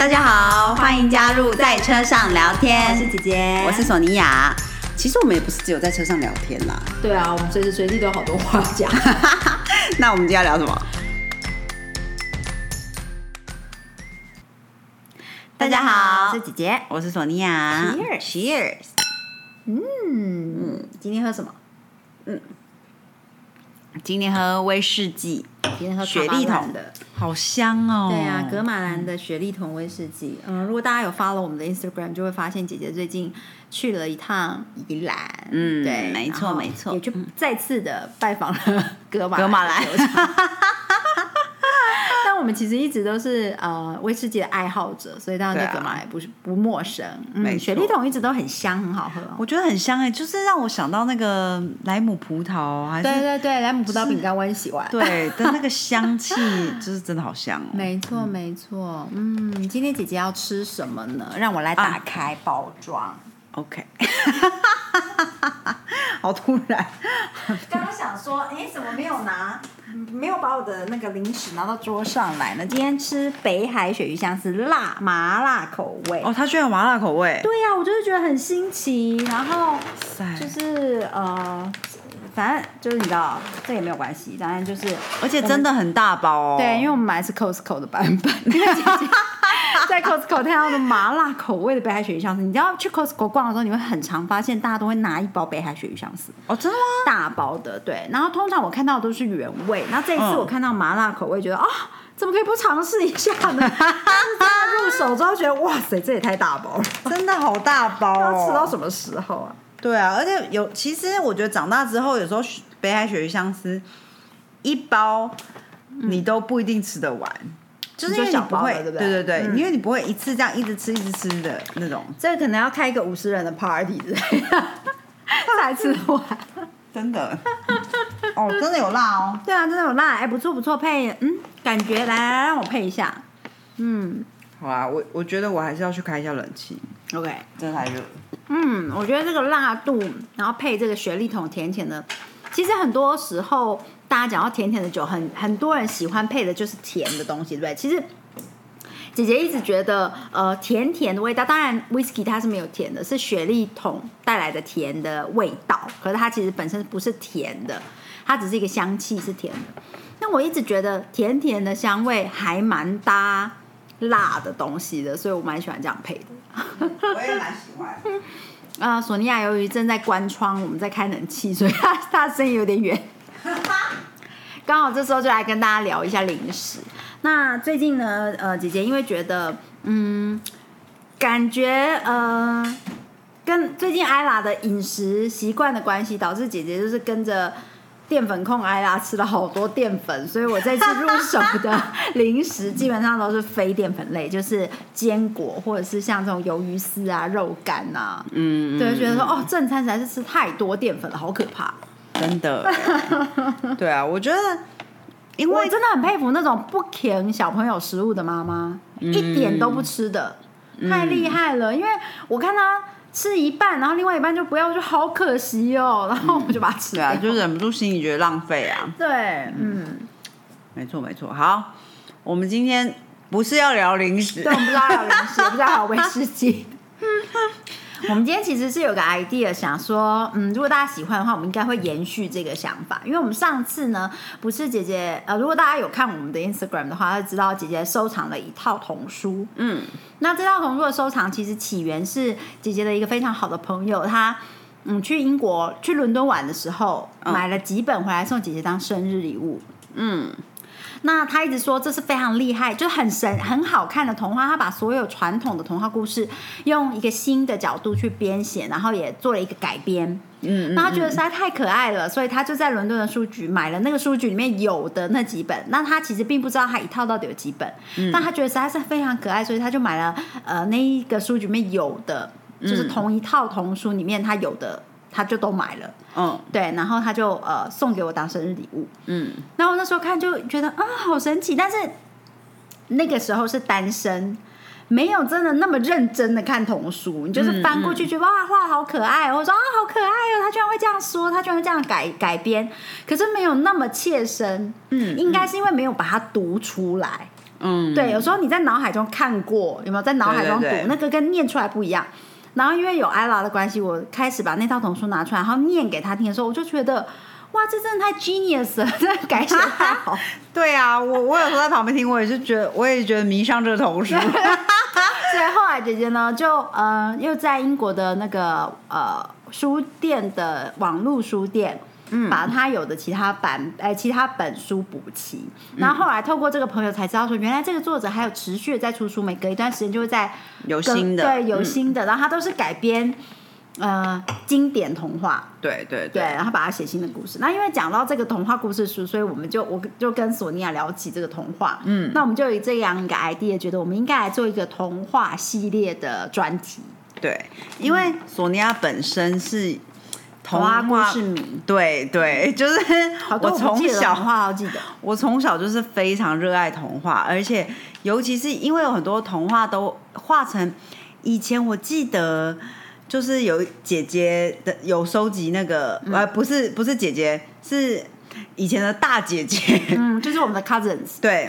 大家好，欢迎加入在车上聊天。我是姐姐，我是索尼娅。其实我们也不是只有在车上聊天啦。对啊，我们随时随地都有好多话讲。那我们今天要聊什么？大家好，我是姐姐。我是索尼娅。Cheers Cheers！嗯，今天喝什么？今天喝威士忌，今天喝雪莉桶的。好香哦。对啊，格马兰的雪莉桶威士忌。嗯，如果大家有 follow 我们的 Instagram，就会发现姐姐最近去了一趟宜兰。嗯对，没错没错也就再次的拜访了格马格马兰 我们其实一直都是呃威士忌的爱好者，所以当然对格马兰也不是不陌生。嗯，雪莉桶一直都很香，很好喝哦。我觉得很香哎，就是让我想到那个莱姆葡萄，还是对对对，莱姆葡萄饼干我很喜欢。对 但那个香气，就是真的好香哦。没错，没错。嗯，今天姐姐要吃什么呢？让我来打开包装。OK，好突然。刚刚想说，哎，怎么没有拿？没有把我的那个零食拿到桌上来呢？今天吃北海鳕鱼香是辣麻辣口味。哦，它居然有麻辣口味，对呀、我就是觉得很新奇，然后就是呃，反正就是你知道，这也没有关系，当然就是而且真的很大包哦。对，因为我们买的是 Costco 的版本，在 Costco 看到的麻辣口味的北海鳕鱼香丝，你知道去 Costco 逛的时候，你会很常发现大家都会拿一包北海鳕鱼香丝，哦，真的吗？大包的，对。然后通常我看到的都是原味，然后这一次嗯我看到麻辣口味，觉得啊、怎么可以不尝试一下呢？但是入手之后觉得，哇塞，这也太大包了，真的好大包要哦。吃到什么时候啊？对啊，而且有，其实我觉得长大之后，有时候北海鳕鱼香丝一包你都不一定吃得完，就是因为你不会，对不对对因为你不会一次这样一直吃一直吃的那种，这可能要开一个五十人的 party 之类的才吃完。真的。哦，真的有辣哦。对啊，真的有辣，哎，不错不错，配嗯，感觉来来来，让我配一下，嗯好啊，我我觉得我还是要去开一下冷气，，OK，真的太热。嗯，我觉得这个辣度，然后配这个雪莉桶甜甜的，其实很多时候大家讲到甜甜的酒，很很多人喜欢配的就是甜的东西，对不对？其实。姐姐一直觉得，呃，甜甜的味道，当然 whisky 它是没有甜的，是雪莉桶带来的甜的味道。可是它其实本身不是甜的，它只是一个香气是甜的。那我一直觉得甜甜的香味还蛮搭辣的东西的，所以我蛮喜欢这样配的。我也蛮喜欢。啊，索尼娅由于正在关窗，我们在开冷气，所以她她的声音有点远。刚好这时候就来跟大家聊一下零食。那最近呢，呃，姐姐因为觉得，嗯，感觉呃，跟最近艾拉的饮食习惯的关系，导致姐姐就是跟着淀粉控艾拉吃了好多淀粉，所以我这次入手的零食基本上都是非淀粉类，就是坚果或者是像这种鱿鱼丝啊、肉干啊，嗯，对，觉得说哦，正餐实在是吃太多淀粉了，好可怕。真的。对啊，我觉得，因为我真的很佩服那种不舔小朋友食物的妈妈，嗯一点都不吃的，太厉害了。因为我看她吃一半，然后另外一半就不要，就好可惜哦，然后我就把它吃掉。对啊，就忍不住心里觉得浪费啊。对，嗯，没错没错。好，我们今天不是要聊零食对，我，们不知道聊零食，也不知道还有威士忌。我们今天其实是有个 idea，想说，嗯，如果大家喜欢的话，我们应该会延续这个想法，因为我们上次呢，不是姐姐，呃，如果大家有看我们的 Instagram 的话，就知道姐姐收藏了一套童书，嗯，那这套童书的收藏其实起源是姐姐的一个非常好的朋友，她嗯去英国去伦敦玩的时候，嗯。买了几本回来送姐姐当生日礼物。嗯，那他一直说这是非常厉害，就是很神、很好看的童话。他把所有传统的童话故事用一个新的角度去编写，然后也做了一个改编。嗯，那他觉得实在太可爱了，所以他就在伦敦的书局买了那个书局里面有的那几本。那他其实并不知道他一套到底有几本，但他觉得实在是非常可爱，所以他就买了呃那一个书局里面有的，就是同一套童书里面他有的，他就都买了。嗯对，然后他就呃送给我当生日礼物。嗯，然后我那时候看就觉得啊，好神奇，但是那个时候是单身。没有真的那么认真的看童书，你就是翻过去觉得、哇画好可爱哦，我说啊好可爱哦，他居然会这样说，他居然会这样改改编，可是没有那么切身，嗯应该是因为没有把它读出来，嗯，对，有时候你在脑海中看过，有没有在脑海中读？那个跟念出来不一样。然后因为有 ella 的关系，我开始把那套童书拿出来，然后念给他听的时候，我就觉得，哇，这真的太 genius 了，真的改写得太好。对啊，我我有时候在旁边听，我也是觉得，我也觉得迷上这个童书。所以后来姐姐呢，就呃又在英国的那个呃书店的网络书店。嗯。把他有的其他版哎其他本书补齐，然后后来透过这个朋友才知道说，原来这个作者还有持续的在出书，每隔一段时间就会在有新的，对，有嗯。新的，然后他都是改编呃经典童话，对对对，然后把它写新的故事。那因为讲到这个童话故事书，所以我们就我就跟索尼娅聊起这个童话，嗯，那我们就有这样一个 idea，觉得我们应该来做一个童话系列的专题，对，因为索尼娅本身是童童话故事迷，对对，就是我从小话都记得，我从小就是非常热爱童话，而且尤其是因为有很多童话都画成，以前我记得就是有姐姐的有收集那个、呃不是不是姐姐是以前的大姐姐，嗯，就是我们的 cousins，对。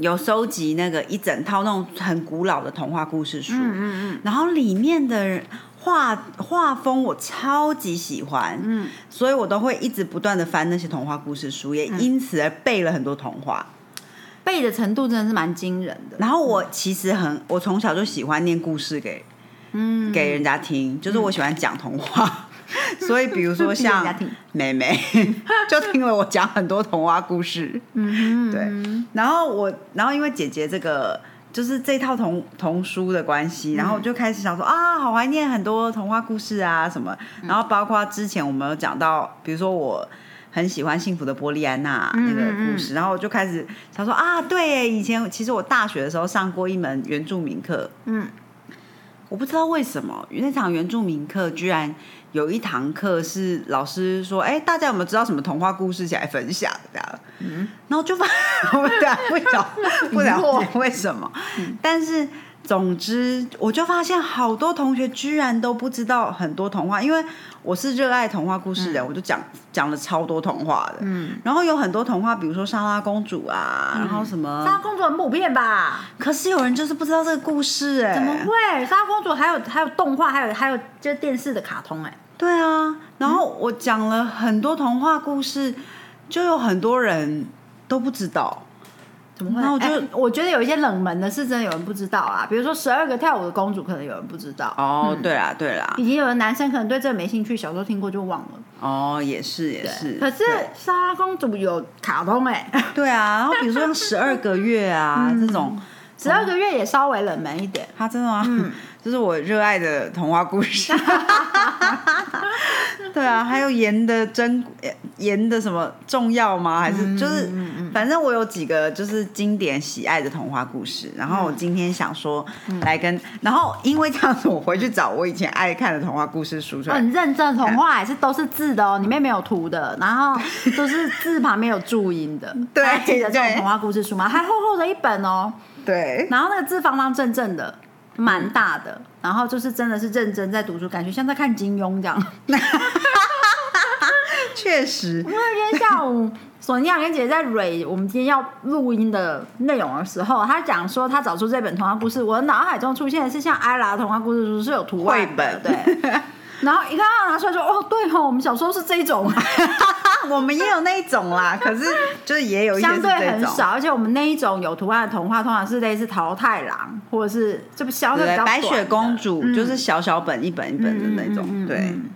有收集那个一整套那种很古老的童话故事书，嗯嗯然后里面的画画风我超级喜欢，嗯，所以我都会一直不断的翻那些童话故事书，也因此而背了很多童话。背的程度真的是蛮惊人的，然后我其实很，我从小就喜欢念故事给嗯，给人家听，就是我喜欢讲童话。所以比如说像 妹妹就听了我讲很多童话故事，嗯，对，然后我，然后因为姐姐这个就是这套童童书的关系，然后我就开始想说啊，好怀念很多童话故事啊什么，然后包括之前我们有讲到，比如说我。很喜欢《幸福的波利安娜》那个故事，然后我就开始想说啊，对，以前其实我大学的时候上过一门原住民课，嗯，我不知道为什么那场原住民课居然有一堂课是老师说，哎，大家有没有知道什么童话故事一起来分享？这样？嗯，然后就发 我们俩不晓不了解 为什么，但是总之我就发现好多同学居然都不知道很多童话，因为我是热爱童话故事的人，我就讲讲了超多童话的，嗯，然后有很多童话，比如说莎拉公主啊，然后什么，莎拉公主很普遍吧？可是有人就是不知道这个故事哎、怎么会？莎拉公主还有还有动画，还有还有就是电视的卡通哎、对啊，然后我讲了很多童话故事，就有很多人都不知道。怎么会？那我就哎我觉得有一些冷门的是真的有人不知道啊，比如说十二个跳舞的公主，可能有人不知道。哦，对啦，对啦，以及有的男生可能对这个没兴趣，小时候听过就忘了。哦，也是也是。可是对莎拉公主有卡通哎、对啊，然后比如说像十二个月啊、这种，十二个月也稍微冷门一点。它真的吗？这是我热爱的童话故事。对啊，还有盐的珍盐的什么重要吗？还是就是，反正我有几个就是经典喜爱的童话故事。然后我今天想说来跟，然后因为这样子，我回去找我以前爱看的童话故事书出来。很认真，童话还是都是字的哦，里面没有图的，然后 都是字旁边有注音的。对记得这种童话故事书吗？还厚厚的一本哦，对，然后那个字方方正正的，蛮大的，然后就是真的是认真在读书，感觉像在看金庸这样。确实因为今天下午索尼娅跟姐姐在蕊我们今天要录音的内容的时候，她讲说她找出这本童话故事，我的脑海中出现的是像艾拉童话故事书是有图绘本对。然后一看到拿出来就哦，对哦，我们小时候是这一种，我们也有那一种啦，可是就是也有一些相对。很少，而且我们那一种有图案的童话，通常是类似桃太郎，或者是这不相对比对，较白雪公主、嗯。就是小小本一本一本的那种，对，嗯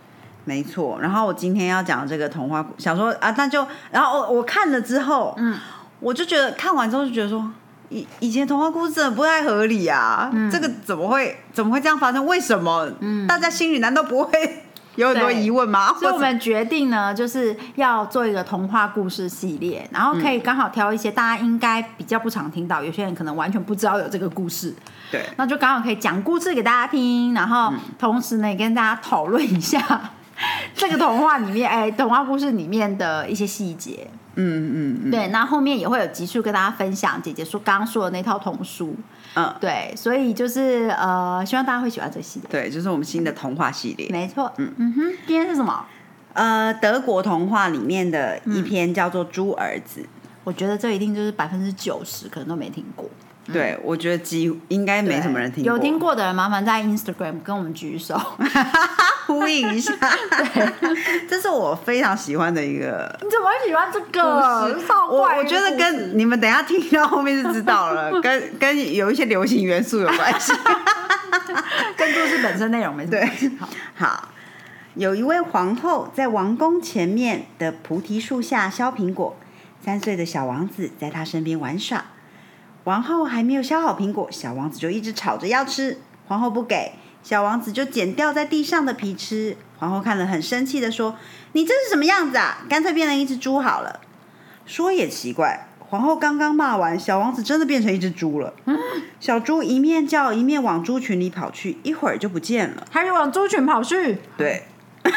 没错。然后我今天要讲这个童话，想说啊，那就然后我我看了之后，嗯，我就觉得看完之后就觉得说，以以前童话故事真的不太合理啊，嗯。这个怎么会怎么会这样发生？为什么？嗯，大家心里难道不会 有很多疑问吗？所以我们决定呢，就是要做一个童话故事系列，然后可以刚好挑一些大家应该比较不常听到，有些人可能完全不知道有这个故事，对。那就刚好可以讲故事给大家听，然后同时呢也跟大家讨论一下 这个童话里面，哎，童话故事里面的一些细节。嗯嗯嗯对，那后面也会有集数跟大家分享姐姐说刚刚说的那套童书。嗯，对，所以就是呃，希望大家会喜欢这个系列。对，就是我们新的童话系列。没错，嗯嗯哼，今天是什么？呃，德国童话里面的一篇叫做《猪儿子》。我觉得这一定就是百分之九十可能都没听过。对，我觉得几应该没什么人听过。有听过的人，麻烦在 Instagram 跟我们举手，呼应一下。对，这是我非常喜欢的一个。你怎么会喜欢这个？我我觉得跟你们等下听到后面就知道了，跟跟有一些流行元素有关系，跟故事本身内容没对。好，有一位皇后在王宫前面的菩提树下削苹果，三岁的小王子在她身边玩耍。王后还没有削好苹果，小王子就一直吵着要吃。皇后不给，小王子就捡掉在地上的皮吃。皇后看了很生气的说：“你这是什么样子啊？干脆变成一只猪好了。”说也奇怪，皇后刚刚骂完，小王子真的变成一只猪了。小猪一面叫一面往猪群里跑去，一会儿就不见了。还是往猪群跑去？对。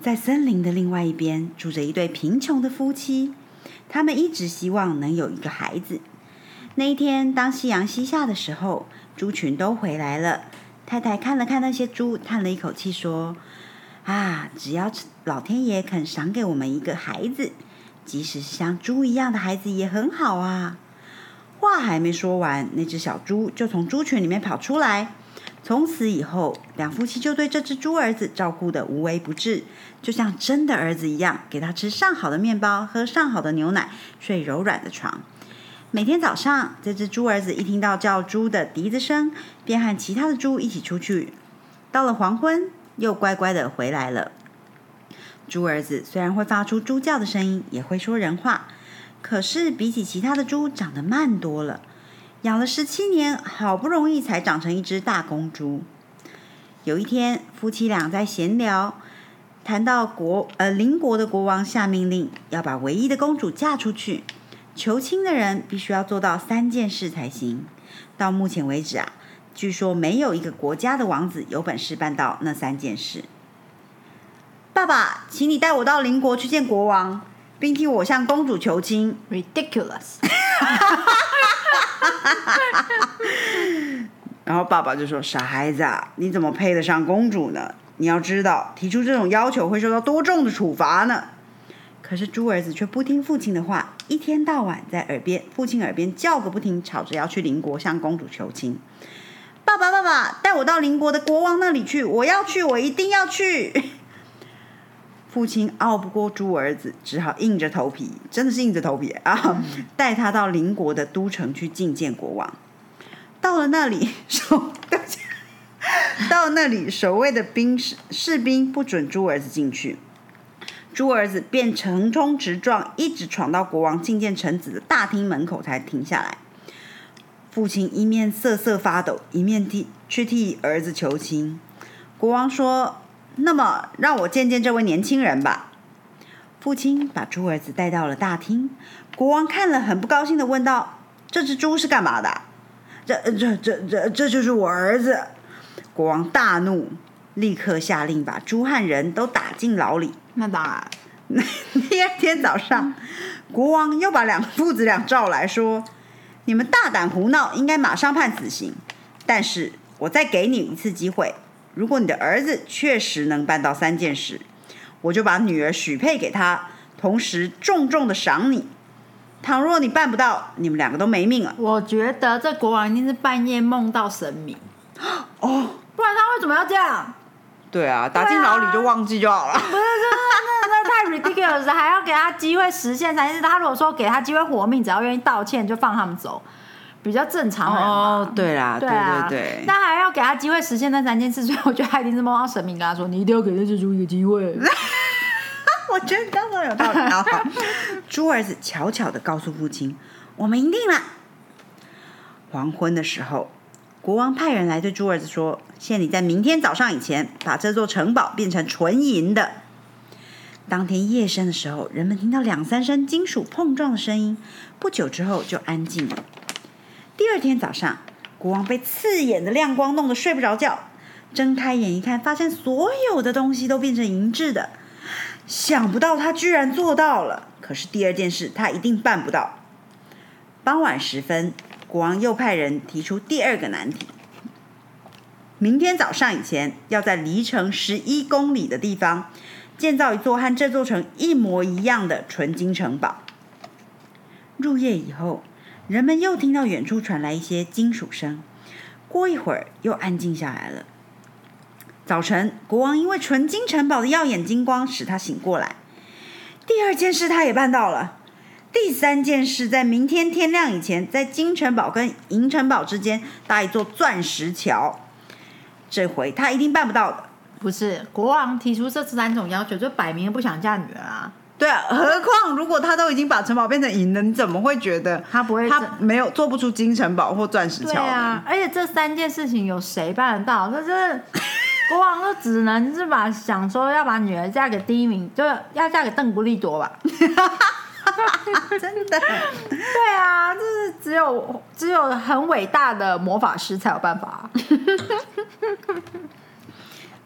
在森林的另外一边，住着一对贫穷的夫妻。他们一直希望能有一个孩子。那一天，当夕阳西下的时候，猪群都回来了。太太看了看那些猪，叹了一口气说：“啊，只要老天爷肯赏给我们一个孩子，即使是像猪一样的孩子也很好啊。”话还没说完，那只小猪就从猪群里面跑出来。从此以后，两夫妻就对这只猪儿子照顾的无微不至，就像真的儿子一样，给他吃上好的面包，喝上好的牛奶，睡柔软的床。每天早上，这只猪儿子一听到叫猪的笛子声，便和其他的猪一起出去。到了黄昏，又乖乖的回来了。猪儿子虽然会发出猪叫的声音，也会说人话，可是比起其他的猪，长得慢多了。养了十七年，好不容易才长成一只大公猪。有一天，夫妻俩在闲聊，谈到国呃邻国的国王下命令，要把唯一的公主嫁出去。求亲的人必须要做到三件事才行。到目前为止啊，据说没有一个国家的王子有本事办到那三件事。爸爸，请你带我到邻国去见国王，并替我向公主求亲。Ridiculous。然后爸爸就说：“傻孩子，啊，你怎么配得上公主呢？你要知道，提出这种要求会受到多重的处罚呢。”可是猪儿子却不听父亲的话，一天到晚在耳边父亲耳边叫个不停，吵着要去邻国向公主求亲。爸爸，爸爸，带我到邻国的国王那里去！我要去，我一定要去。父亲拗不过猪儿子，只好硬着头皮，真的是硬着头皮啊，带他到邻国的都城去觐见国王。到了那里，守到那里，守卫的兵士士兵不准猪儿子进去。猪儿子便横冲直撞，一直闯到国王觐见臣子的大厅门口才停下来。父亲一面瑟瑟发抖，一面替去替儿子求亲。国王说。那么，让我见见这位年轻人吧。父亲把猪儿子带到了大厅，国王看了很不高兴的问道：“这只猪是干嘛的？”“这、这、这、这，这就是我儿子。”国王大怒，立刻下令把猪和人都打进牢里。那当然。第二天早上，国王又把两父子俩召来说：“你们大胆胡闹，应该马上判死刑。但是我再给你一次机会。”如果你的儿子确实能办到三件事，我就把女儿许配给他，同时重重的赏你。倘若你办不到，你们两个都没命了。我觉得这国王一定是半夜梦到神明 哦，不然他为什么要这样？对啊，打进牢里就忘记就好了。不是，那那那太 ridiculous，还要给他机会实现三件事。他如果说给他机会活命，只要愿意道歉，就放他们走。比较正常哦，对啦，对对对，但还要给他机会实现那三件事，所以我觉得他一定是梦到神明跟他说：“你一定要给那只猪一个机会。”我觉得你刚刚有道理啊。猪儿子悄悄的告诉父亲：“我们赢定了。”黄昏的时候，国王派人来对猪儿子说：“限你在明天早上以前把这座城堡变成纯银的。”当天夜深的时候，人们听到两三声金属碰撞的声音，不久之后就安静了。第二天早上，国王被刺眼的亮光弄得睡不着觉。睁开眼一看，发现所有的东西都变成银质的。想不到他居然做到了，可是第二件事他一定办不到。傍晚时分，国王又派人提出第二个难题：明天早上以前，要在离城十一公里的地方建造一座和这座城一模一样的纯金城堡。入夜以后，人们又听到远处传来一些金属声，过一会儿又安静下来了。早晨，国王因为纯金城堡的耀眼金光使他醒过来。第二件事他也办到了。第三件事，在明天天亮以前，在金城堡跟银城堡之间搭一座钻石桥。这回他一定办不到的。不是国王提出这三种要求，就摆明不想嫁女儿啊。对啊，何况如果他都已经把城堡变成银的，你怎么会觉得他不会？他没有做不出金城堡或钻石桥？对啊，而且这三件事情有谁办得到？就是国王就只能是把想说要把女儿嫁给第一名，就要嫁给邓布利多吧。真的，对啊，就是只有只有很伟大的魔法师才有办法。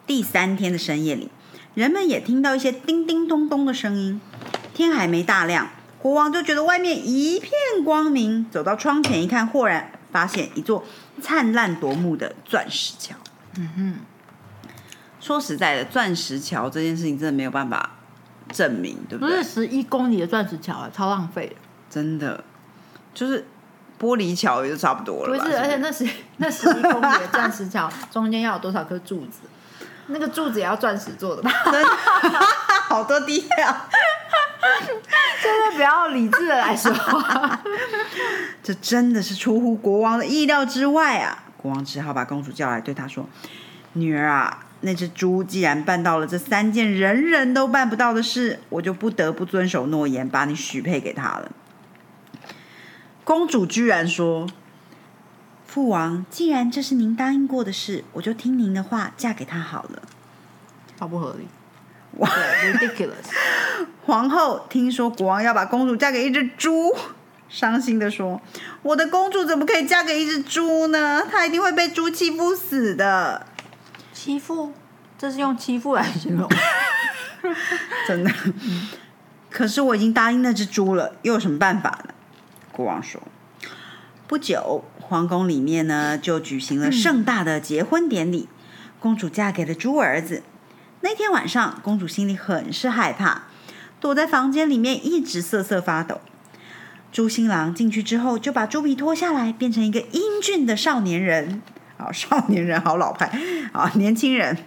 第三天的深夜里，人们也听到一些叮叮咚咚的声音。天还没大亮，国王就觉得外面一片光明，走到窗前一看，豁然发现一座灿烂夺目的钻石桥。嗯哼，说实在的，钻石桥这件事情真的没有办法。证明对不对？不是十一公里的钻石桥啊，超浪费的。真的，就是玻璃桥也就差不多了。不是，而且那十那十一公里的钻石桥中间要有多少颗柱子？那个柱子也要钻石做的吧？好多低调。真的不要理智的来说，这真的是出乎国王的意料之外啊！国王只好把公主叫来，对她说：“女儿啊。”那只猪既然办到了这三件人人都办不到的事，我就不得不遵守诺言，把你许配给他了。公主居然说：“父王，既然这是您答应过的事，我就听您的话，嫁给他好了。”好不合理，哇，ridiculous！皇后听说国王要把公主嫁给一只猪，伤心的说：“我的公主怎么可以嫁给一只猪呢？她一定会被猪欺负死的。”欺负，这是用欺负来形容，真的。可是我已经答应那只猪了，又有什么办法呢？国王说。不久，皇宫里面呢就举行了盛大的结婚典礼，公主嫁给了猪儿子。那天晚上，公主心里很是害怕，躲在房间里面一直瑟瑟发抖。猪新郎进去之后，就把猪皮脱下来，变成一个英俊的少年人。好少年人，好老派，啊，年轻人，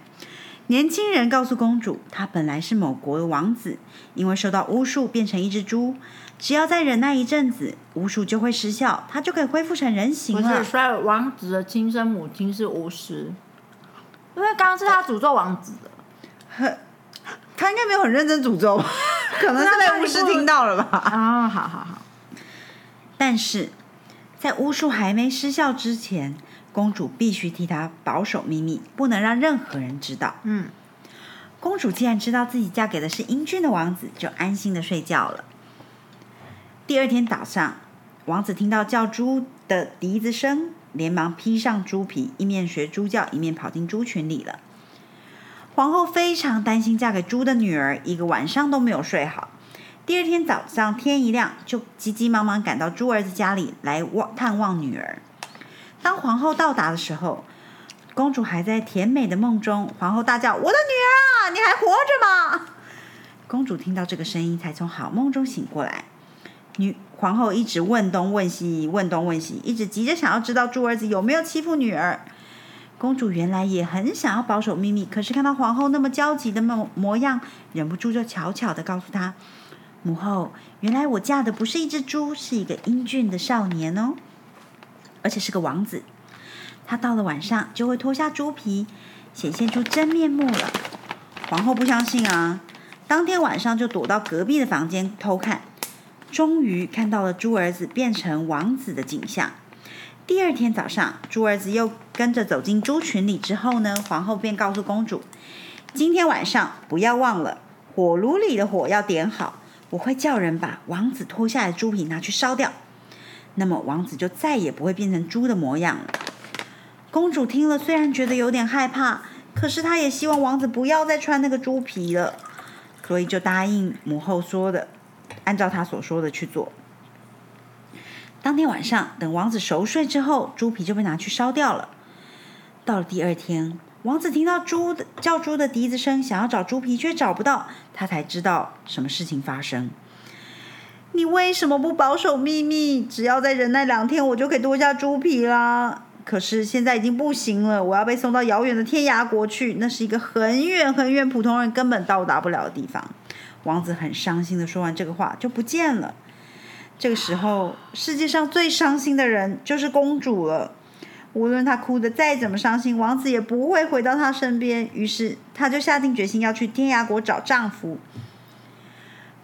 年轻人告诉公主，他本来是某国的王子，因为受到巫术变成一只猪，只要再忍耐一阵子，巫术就会失效，他就可以恢复成人形了。不是，所以王子的亲生母亲是巫师，因为刚刚是他诅咒王子的，他应该没有很认真诅咒，可能是被巫师听到了吧？啊，好好好，但是在巫术还没失效之前。公主必须替他保守秘密，不能让任何人知道。嗯，公主既然知道自己嫁给的是英俊的王子，就安心的睡觉了。第二天早上，王子听到叫猪的笛子声，连忙披上猪皮，一面学猪叫，一面跑进猪群里了。皇后非常担心嫁给猪的女儿，一个晚上都没有睡好。第二天早上天一亮，就急急忙忙赶到猪儿子家里来望探望女儿。当皇后到达的时候，公主还在甜美的梦中。皇后大叫：“我的女儿啊，你还活着吗？”公主听到这个声音，才从好梦中醒过来。女皇后一直问东问西，问东问西，一直急着想要知道猪儿子有没有欺负女儿。公主原来也很想要保守秘密，可是看到皇后那么焦急的模模样，忍不住就悄悄的告诉她：“母后，原来我嫁的不是一只猪，是一个英俊的少年哦。”而且是个王子，他到了晚上就会脱下猪皮，显现出真面目了。皇后不相信啊，当天晚上就躲到隔壁的房间偷看，终于看到了猪儿子变成王子的景象。第二天早上，猪儿子又跟着走进猪群里之后呢，皇后便告诉公主：“今天晚上不要忘了，火炉里的火要点好，我会叫人把王子脱下来的猪皮拿去烧掉。”那么王子就再也不会变成猪的模样了。公主听了，虽然觉得有点害怕，可是她也希望王子不要再穿那个猪皮了，所以就答应母后说的，按照他所说的去做。当天晚上，等王子熟睡之后，猪皮就被拿去烧掉了。到了第二天，王子听到猪的叫猪的笛子声，想要找猪皮，却找不到，他才知道什么事情发生。你为什么不保守秘密？只要再忍耐两天，我就可以脱下猪皮啦。可是现在已经不行了，我要被送到遥远的天涯国去，那是一个很远很远，普通人根本到达不了的地方。王子很伤心的说完这个话，就不见了。这个时候，世界上最伤心的人就是公主了。无论她哭得再怎么伤心，王子也不会回到她身边。于是，她就下定决心要去天涯国找丈夫。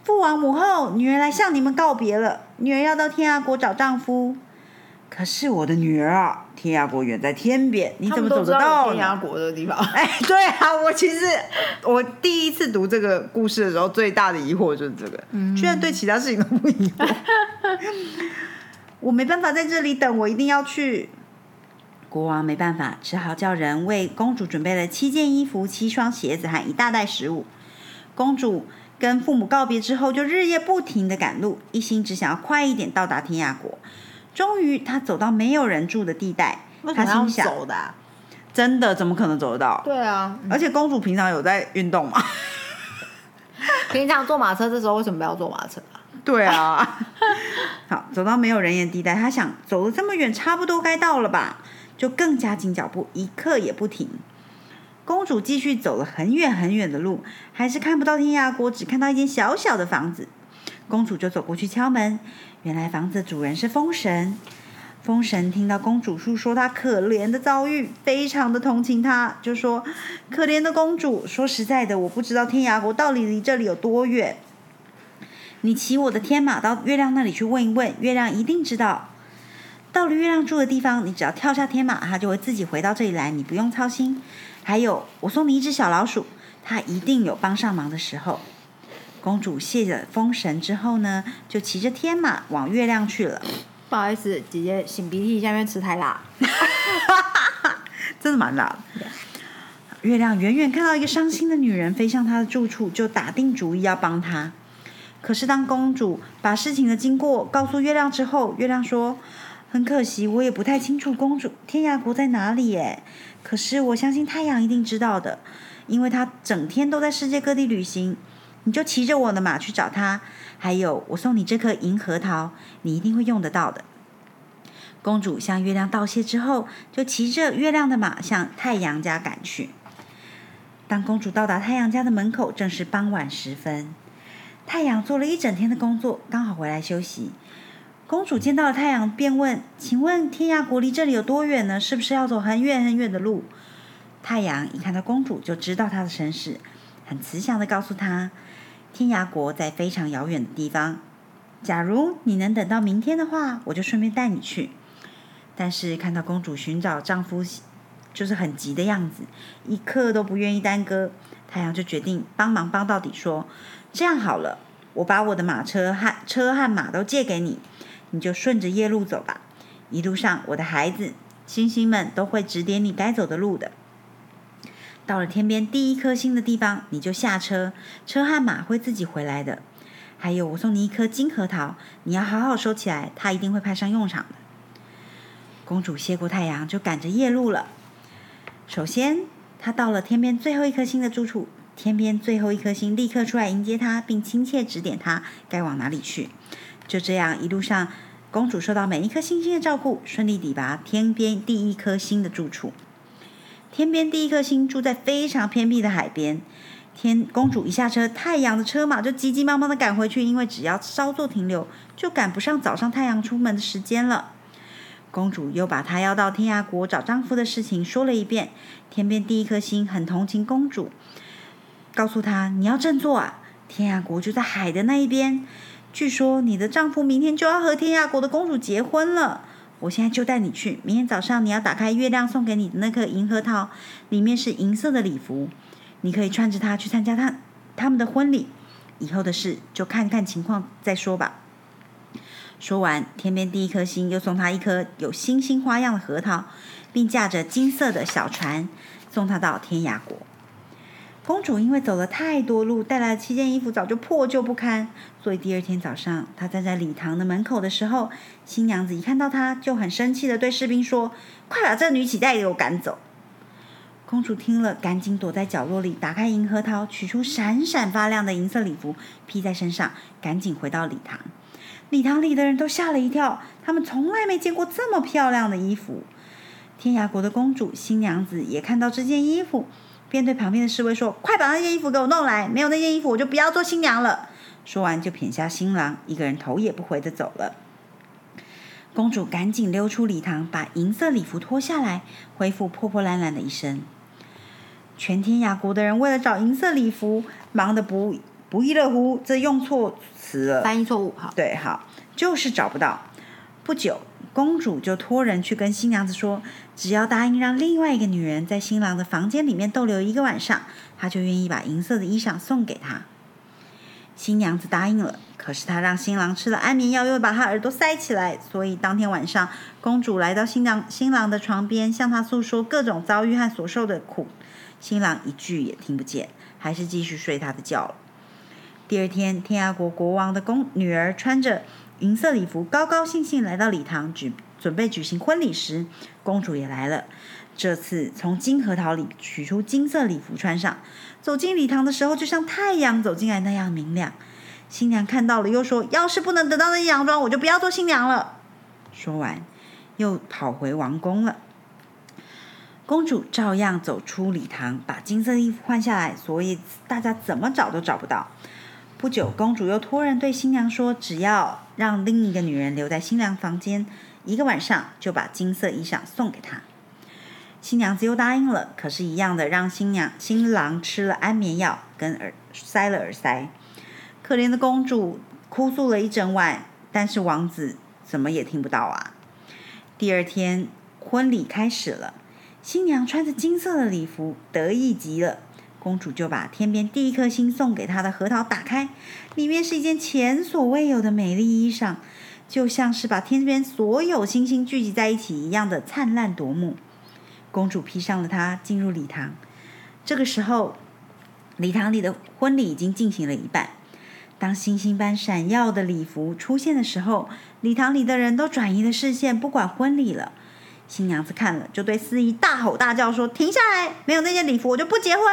父王母后，女儿来向你们告别了。女儿要到天涯国找丈夫。可是我的女儿啊，天涯国远在天边，你怎么走得到天涯国的地方？哎，对啊，我其实我第一次读这个故事的时候，最大的疑惑就是这个，居然对其他事情都不疑惑。我没办法在这里等，我一定要去。国王没办法，只好叫人为公主准备了七件衣服、七双鞋子和一大袋食物。公主跟父母告别之后，就日夜不停的赶路，一心只想要快一点到达天涯国。终于，他走到没有人住的地带，他心想：走的，真的怎么可能走得到？对啊，而且公主平常有在运动吗？平常坐马车这时候，为什么不要坐马车啊？对啊。好，走到没有人烟地带，他想走了这么远，差不多该到了吧。就更加紧脚步，一刻也不停。公主继续走了很远很远的路，还是看不到天涯国，只看到一间小小的房子。公主就走过去敲门，原来房子主人是风神。风神听到公主诉说她可怜的遭遇，非常的同情她，就说：“可怜的公主，说实在的，我不知道天涯国到底离这里有多远。你骑我的天马到月亮那里去问一问，月亮一定知道。”到了月亮住的地方，你只要跳下天马，它就会自己回到这里来，你不用操心。还有，我送你一只小老鼠，它一定有帮上忙的时候。公主谢了风神之后呢，就骑着天马往月亮去了。不好意思，姐姐擤鼻涕，下面吃太辣，真的蛮辣的。月亮远远看到一个伤心的女人飞向她的住处，就打定主意要帮她。可是当公主把事情的经过告诉月亮之后，月亮说。很可惜，我也不太清楚公主天涯国在哪里耶。可是我相信太阳一定知道的，因为他整天都在世界各地旅行。你就骑着我的马去找他，还有我送你这颗银核桃，你一定会用得到的。公主向月亮道谢之后，就骑着月亮的马向太阳家赶去。当公主到达太阳家的门口，正是傍晚时分。太阳做了一整天的工作，刚好回来休息。公主见到了太阳，便问：“请问天涯国离这里有多远呢？是不是要走很远很远的路？”太阳一看到公主，就知道她的身世，很慈祥的告诉她：“天涯国在非常遥远的地方。假如你能等到明天的话，我就顺便带你去。”但是看到公主寻找丈夫就是很急的样子，一刻都不愿意耽搁，太阳就决定帮忙帮到底，说：“这样好了，我把我的马车和车和马都借给你。”你就顺着夜路走吧，一路上，我的孩子，星星们都会指点你该走的路的。到了天边第一颗星的地方，你就下车，车和马会自己回来的。还有，我送你一颗金核桃，你要好好收起来，它一定会派上用场的。公主谢过太阳，就赶着夜路了。首先，她到了天边最后一颗星的住处，天边最后一颗星立刻出来迎接她，并亲切指点她该往哪里去。就这样，一路上，公主受到每一颗星星的照顾，顺利抵达天边第一颗星的住处。天边第一颗星住在非常偏僻的海边。天公主一下车，太阳的车马就急急忙忙的赶回去，因为只要稍作停留，就赶不上早上太阳出门的时间了。公主又把她要到天涯国找丈夫的事情说了一遍。天边第一颗星很同情公主，告诉她：“你要振作啊，天涯国就在海的那一边。”据说你的丈夫明天就要和天涯国的公主结婚了，我现在就带你去。明天早上你要打开月亮送给你的那颗银核桃，里面是银色的礼服，你可以穿着它去参加他他们的婚礼。以后的事就看看情况再说吧。说完，天边第一颗星又送他一颗有星星花样的核桃，并驾着金色的小船送他到天涯国。公主因为走了太多路，带来的七件衣服早就破旧不堪，所以第二天早上，她站在礼堂的门口的时候，新娘子一看到她，就很生气的对士兵说：“快把这女乞丐给我赶走！”公主听了，赶紧躲在角落里，打开银核桃，取出闪闪发亮的银色礼服，披在身上，赶紧回到礼堂。礼堂里的人都吓了一跳，他们从来没见过这么漂亮的衣服。天涯国的公主新娘子也看到这件衣服，便对旁边的侍卫说：“快把那件衣服给我弄来！没有那件衣服，我就不要做新娘了。”说完，就撇下新郎，一个人头也不回的走了。公主赶紧溜出礼堂，把银色礼服脱下来，恢复破破烂烂的一身。全天涯国的人为了找银色礼服，忙得不不亦乐乎。这用错词了，翻译错误。好，对，好，就是找不到。不久，公主就托人去跟新娘子说，只要答应让另外一个女人在新郎的房间里面逗留一个晚上，她就愿意把银色的衣裳送给他。新娘子答应了，可是她让新郎吃了安眠药，又把他耳朵塞起来，所以当天晚上，公主来到新娘新郎的床边，向他诉说各种遭遇和所受的苦。新郎一句也听不见，还是继续睡他的觉。第二天，天涯国国王的公女儿穿着银色礼服，高高兴兴来到礼堂举准备举行婚礼时，公主也来了。这次从金核桃里取出金色礼服穿上，走进礼堂的时候，就像太阳走进来那样明亮。新娘看到了，又说：“要是不能得到那洋装，我就不要做新娘了。”说完，又跑回王宫了。公主照样走出礼堂，把金色衣服换下来，所以大家怎么找都找不到。不久，公主又托人对新娘说：“只要让另一个女人留在新娘房间一个晚上，就把金色衣裳送给她。”新娘子又答应了，可是，一样的让新娘新郎吃了安眠药，跟耳塞了耳塞。可怜的公主哭诉了一整晚，但是王子怎么也听不到啊。第二天，婚礼开始了。新娘穿着金色的礼服，得意极了。公主就把天边第一颗星送给她的核桃打开，里面是一件前所未有的美丽衣裳，就像是把天边所有星星聚集在一起一样的灿烂夺目。公主披上了它，进入礼堂。这个时候，礼堂里的婚礼已经进行了一半。当星星般闪耀的礼服出现的时候，礼堂里的人都转移了视线，不管婚礼了。新娘子看了，就对司仪大吼大叫说：“停下来！没有那件礼服，我就不结婚。”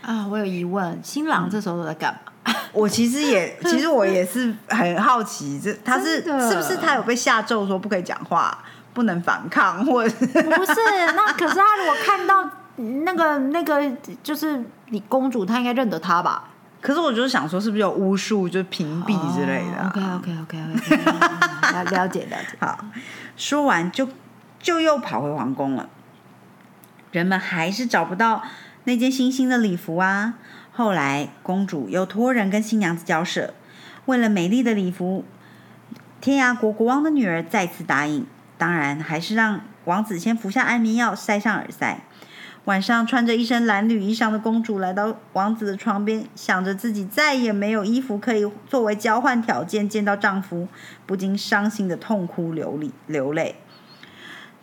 啊，我有疑问，新郎这时候都在干嘛？我其实也，其实我也是很好奇，这他是是不是他有被下咒说不可以讲话，不能反抗，或者不是？那可是他如果看到那个那个就是你公主，他应该认得他吧？可是我就是想说，是不是有巫术，就是屏蔽之类的？OK OK OK OK，了解了解。好，说完就。就又跑回皇宫了，人们还是找不到那件新兴的礼服啊。后来公主又托人跟新娘子交涉，为了美丽的礼服，天涯国国王的女儿再次答应，当然还是让王子先服下安眠药，塞上耳塞。晚上，穿着一身蓝绿衣裳的公主来到王子的床边，想着自己再也没有衣服可以作为交换条件见到丈夫，不禁伤心的痛哭流涕流泪。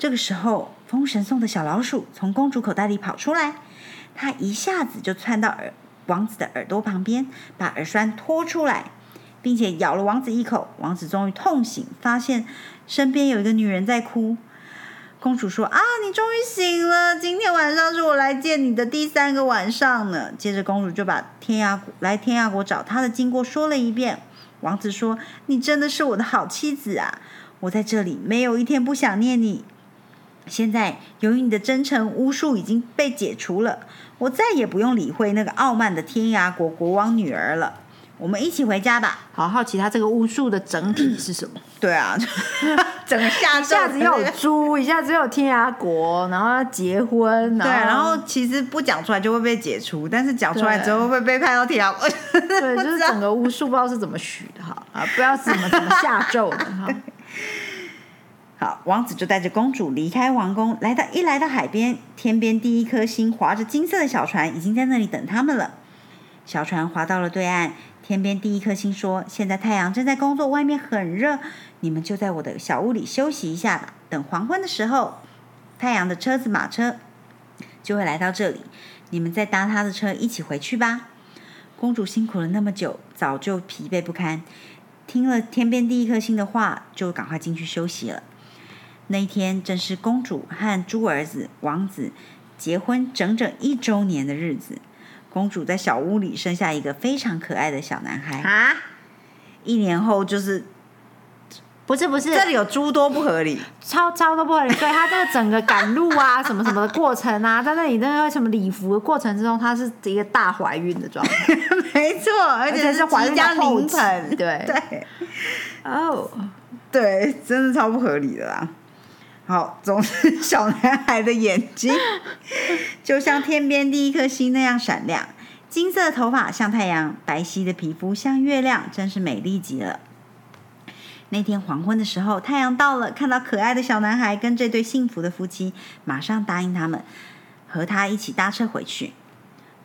这个时候，风神送的小老鼠从公主口袋里跑出来，它一下子就窜到耳王子的耳朵旁边，把耳栓拖出来，并且咬了王子一口。王子终于痛醒，发现身边有一个女人在哭。公主说：“啊，你终于醒了！今天晚上是我来见你的第三个晚上呢。”接着，公主就把天涯来天涯国找她的经过说了一遍。王子说：“你真的是我的好妻子啊！我在这里没有一天不想念你。”现在，由于你的真诚，巫术已经被解除了，我再也不用理会那个傲慢的天涯国国王女儿了。我们一起回家吧。好好奇，他这个巫术的整体是什么？对啊，整个下一下子又有猪，一下子又有天涯国，然后要结婚。对，然后其实不讲出来就会被解除，但是讲出来之后会被派到天涯国。对，就是整个巫术不知道是怎么许的哈啊，不知道怎么怎么下咒的哈。好，王子就带着公主离开王宫，来到一来到海边，天边第一颗星划着金色的小船已经在那里等他们了。小船划到了对岸，天边第一颗星说：“现在太阳正在工作，外面很热，你们就在我的小屋里休息一下吧。等黄昏的时候，太阳的车子马车就会来到这里，你们再搭他的车一起回去吧。”公主辛苦了那么久，早就疲惫不堪，听了天边第一颗星的话，就赶快进去休息了。那一天正是公主和猪儿子王子结婚整整一周年的日子，公主在小屋里生下一个非常可爱的小男孩。啊，一年后，就是不是不是，这里有诸多不合理。超超多不合理。对他这个整个赶路啊，什么什么的过程啊，在那里那个什么礼服的过程之中，她是一个大怀孕的状态，没错，而而且且是怀孕的即将后期临盆。对 对哦，对，真的超不合理的啦。好，总之小男孩的眼睛就像天边第一颗星那样闪亮，金色的头发像太阳，白皙的皮肤像月亮，真是美丽极了。那天黄昏的时候，太阳到了，看到可爱的小男孩跟这对幸福的夫妻，马上答应他们和他一起搭车回去。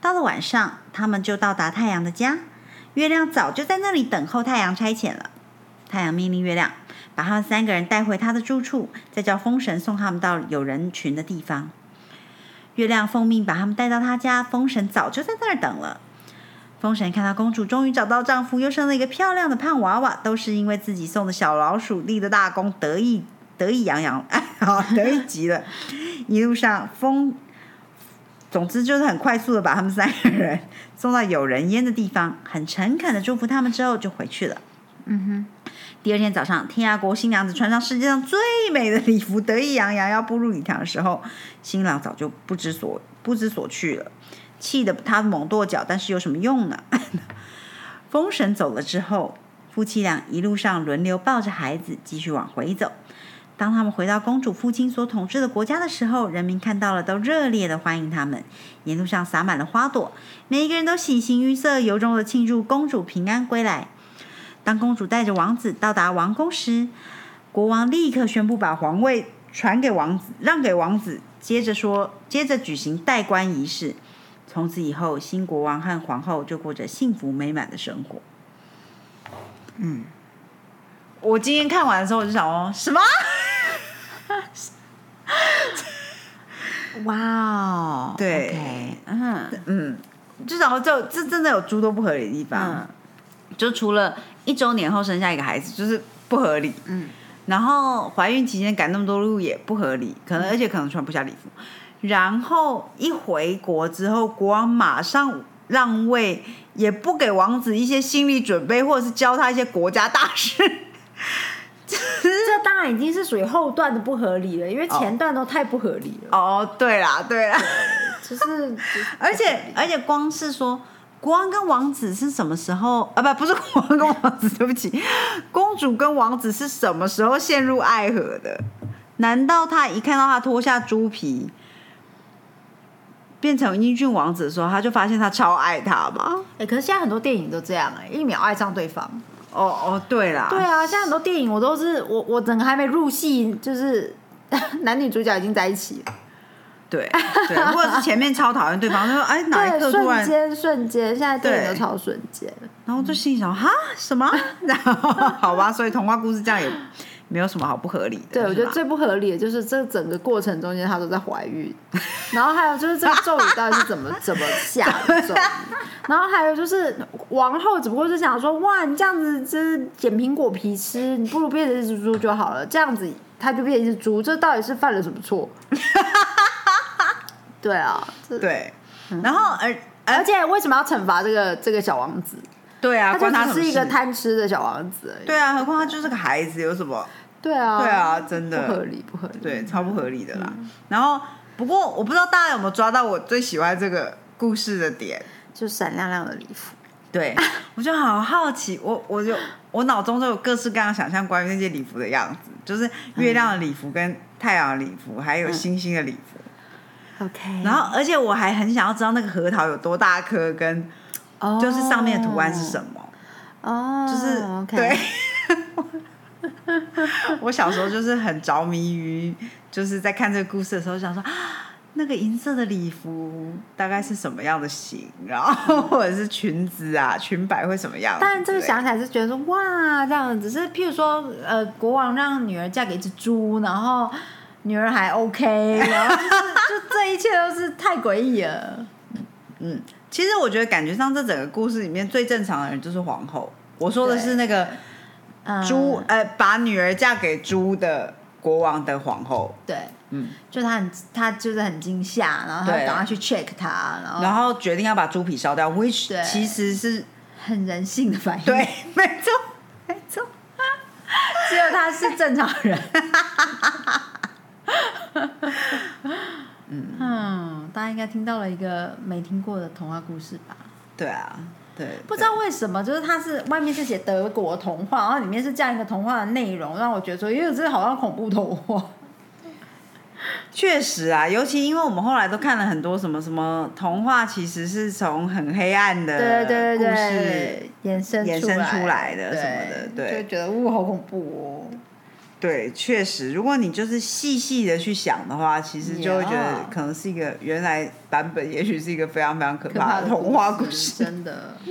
到了晚上，他们就到达太阳的家，月亮早就在那里等候太阳差遣了。太阳命令月亮把他们三个人带回他的住处，再叫风神送他们到有人群的地方。月亮奉命把他们带到他家，风神早就在那儿等了。风神看到公主终于找到丈夫，又生了一个漂亮的胖娃娃，都是因为自己送的小老鼠立的大功，得意得意洋洋，哎，好得意极了。一路上风，总之就是很快速的把他们三个人送到有人烟的地方，很诚恳的祝福他们之后就回去了。嗯哼第二天早上，天涯国新娘子穿上世界上最美的礼服，得意洋洋要步入礼堂的时候，新郎早就不知所不知所去了，气得他猛跺脚，但是有什么用呢？风神走了之后，夫妻俩一路上轮流抱着孩子继续往回走。当他们回到公主父亲所统治的国家的时候，人民看到了都热烈的欢迎他们，沿路上洒满了花朵，每一个人都喜形于色，由衷的庆祝公主平安归来。当公主带着王子到达王宫时，国王立刻宣布把皇位传给王子，让给王子。接着说，接着举行戴冠仪式。从此以后，新国王和皇后就过着幸福美满的生活。嗯，我今天看完的时候，我就想哦，什么？哇哦，对嗯嗯，至少就这这真的有诸多不合理的地方。嗯就除了一周年后生下一个孩子，就是不合理。嗯，然后怀孕期间赶那么多路也不合理，可能而且可能穿不下礼服。然后一回国之后，国王马上让位，也不给王子一些心理准备，或者是教他一些国家大事。这当然已经是属于后段的不合理了，因为前段都太不合理了，哦，对啦，对啦，就是 而且而且光是说。国王跟王子是什么时候啊？不，不是国王跟王子，对不起，公主跟王子是什么时候陷入爱河的？难道他一看到他脱下猪皮，变成英俊王子的时候，他就发现他超爱他吗？哎、可是现在很多电影都这样哎、一秒爱上对方。哦哦，对啦，对啊，现在很多电影我都是我我整个还没入戏，就是 男女主角已经在一起了，对 对，或者是前面超讨厌对方，就说哎哪一对，刻突然，瞬间瞬间，现在电影对都超瞬间。然后就心里想哈什么？然后好吧，所以童话故事这样也没有什么好不合理的。对，我觉得最不合理的就是这整个过程中间她都在怀孕，然后还有就是这个咒语到底是怎么 怎么下的咒语，然后还有就是王后只不过是想说，哇，你这样子就是捡苹果皮吃，你不如变成一只猪就好了，这样子她就变成一只猪，这到底是犯了什么错？对啊，这对，然后而而且为什么要惩罚这个这个小王子？对啊，他就关他只是一个贪吃的小王子而已。对啊，何况他就是个孩子，有什么？对啊，对啊，真的不合理，不合理。对，超不合理的啦。然后，不过我不知道大家有没有抓到我最喜欢这个故事的点。就闪亮亮的礼服。对，我就好好奇，我我就我脑中都有各式各样想象关于那些礼服的样子，就是月亮的礼服、跟太阳的礼服，还有星星的礼服。OK，然后，而且我还很想要知道那个核桃有多大颗，跟后就是上面的图案是什么。哦，就是对。我小时候就是很着迷于，就是在看这个故事的时候，想说啊那个银色的礼服大概是什么样的型，然后或者是裙子啊、裙摆会什么样。但这个想起来是觉得说哇，这样只是譬如说，呃，国王让女儿嫁给一只猪，然后女儿还 OK，然后就是就这一切都是太诡异了。嗯，其实我觉得感觉上这整个故事里面最正常的人就是皇后。我说的是那个嗯猪，呃，把女儿嫁给猪的国王的皇后。对，嗯，就他很他就是很惊吓，然后他对赶快去 check 他，然后然后决定要把猪皮烧掉，which 其实是很人性的反应，对，没错，没错。只有他是正常人。嗯，大家应该听到了一个没听过的童话故事吧？对啊，对，不知道为什么，就是它是外面是写德国童话，然后里面是这样一个童话的内容，让我觉得说，因为这好像恐怖童话。确实啊，尤其因为我们后来都看了很多什么什么童话，其实是从很黑暗的对对对故事对，衍生衍生出来的什么的对就觉得呜好恐怖哦。对，确实，如果你就是细细的去想的话，其实就会觉得可能是一个原来版本，也许是一个非常非常可可怕的童话故事。真的。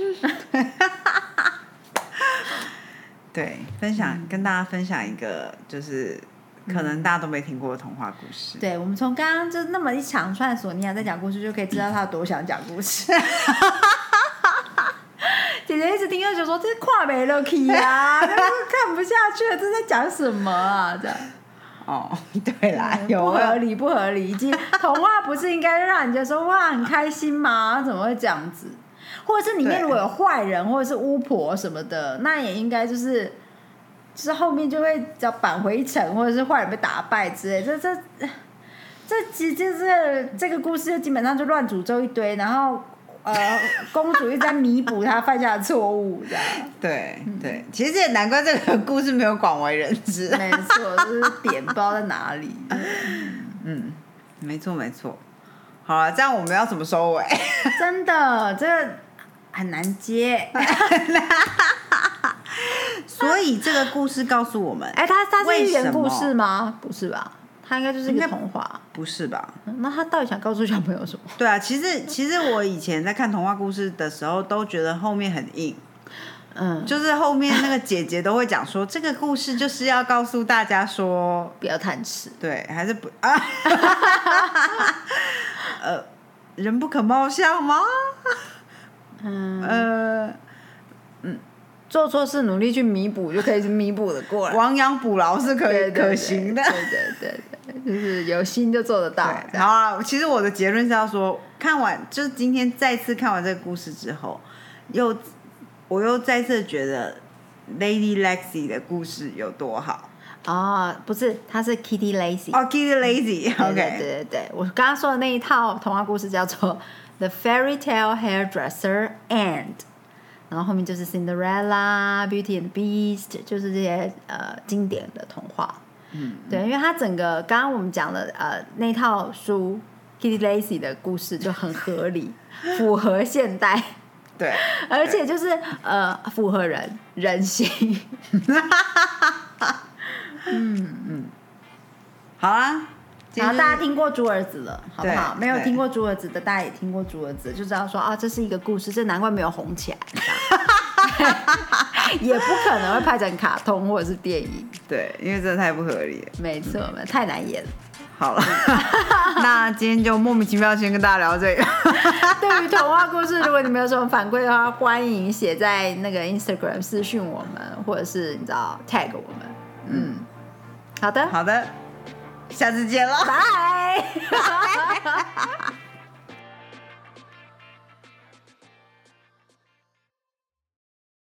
对，分享、嗯跟大家分享一个，就是可能大家都没听过的童话故事。对，我们从刚刚就那么一长串索尼娅在讲故事，就可以知道她有多想讲故事。姐姐一直听就觉得说这是跨没了 key 啊，就是看不下去了，这在讲什么啊？这样哦，对啦，有不合啊，理，不合理。以及童话不是应该让人家说哇很开心吗？怎么会这样子？或者是里面如果有坏人或者是巫婆什么的，那也应该就是就是后面就会叫返回一城，或者是坏人被打败之类。这这这其实就是这个故事就基本上就乱诅咒一堆，然后呃 公主一直在弥补她犯下的错误，这样。对对，其实也难怪这个故事没有广为人知。没错，就是点不知道在哪里。嗯，没错没错。好了，这样我们要怎么收尾？真的，这个很难接。所以这个故事告诉我们，哎，它它是寓言故事吗？不是吧？它应该就是一个童话。不是吧？嗯那他到底想告诉小朋友什么？对啊，其实其实我以前在看童话故事的时候，都觉得后面很硬，嗯，就是后面那个姐姐都会讲说，这个故事就是要告诉大家说，不要贪吃。对，还是不啊，呃，人不可貌相吗？嗯，呃，做错事努力去弥补，就可以弥补的过来。亡羊补牢是可以可行的。对对对对，就是有心就做得到。这对，样好啊，其实我的结论是要说，看完就是今天再次看完这个故事之后，又我又再次觉得 Lady Lexi 的故事有多好。哦，不是，他是 Kitty Lazy。哦，Kitty Lazy，OK，、对对对对，我刚刚说的那一套童话故事叫做《The Fairy Tale Hairdresser and》，然后后面就是 Cinderella、Beauty and Beast，就是这些呃经典的童话。嗯，对，因为它整个刚刚我们讲的呃那套书 Kitty Lacy 的故事就很合理，符合现代，对，而且就是呃符合人人心。好啦，今天然后大家听过猪儿子了，好不好？对没有对听过猪儿子的，大家也听过猪儿子，就知道说啊，这是一个故事，这难怪没有红起来，也不可能会拍成卡通或者是电影，对，因为真的太不合理了。没错，太难演了。好了，那今天就莫名其妙先跟大家聊到这个。对于童话故事，如果你们有什么反馈的话，欢迎写在那个 Instagram 私讯我们，或者是你知道 tag 我们。嗯，好的，好的，下次见了。拜。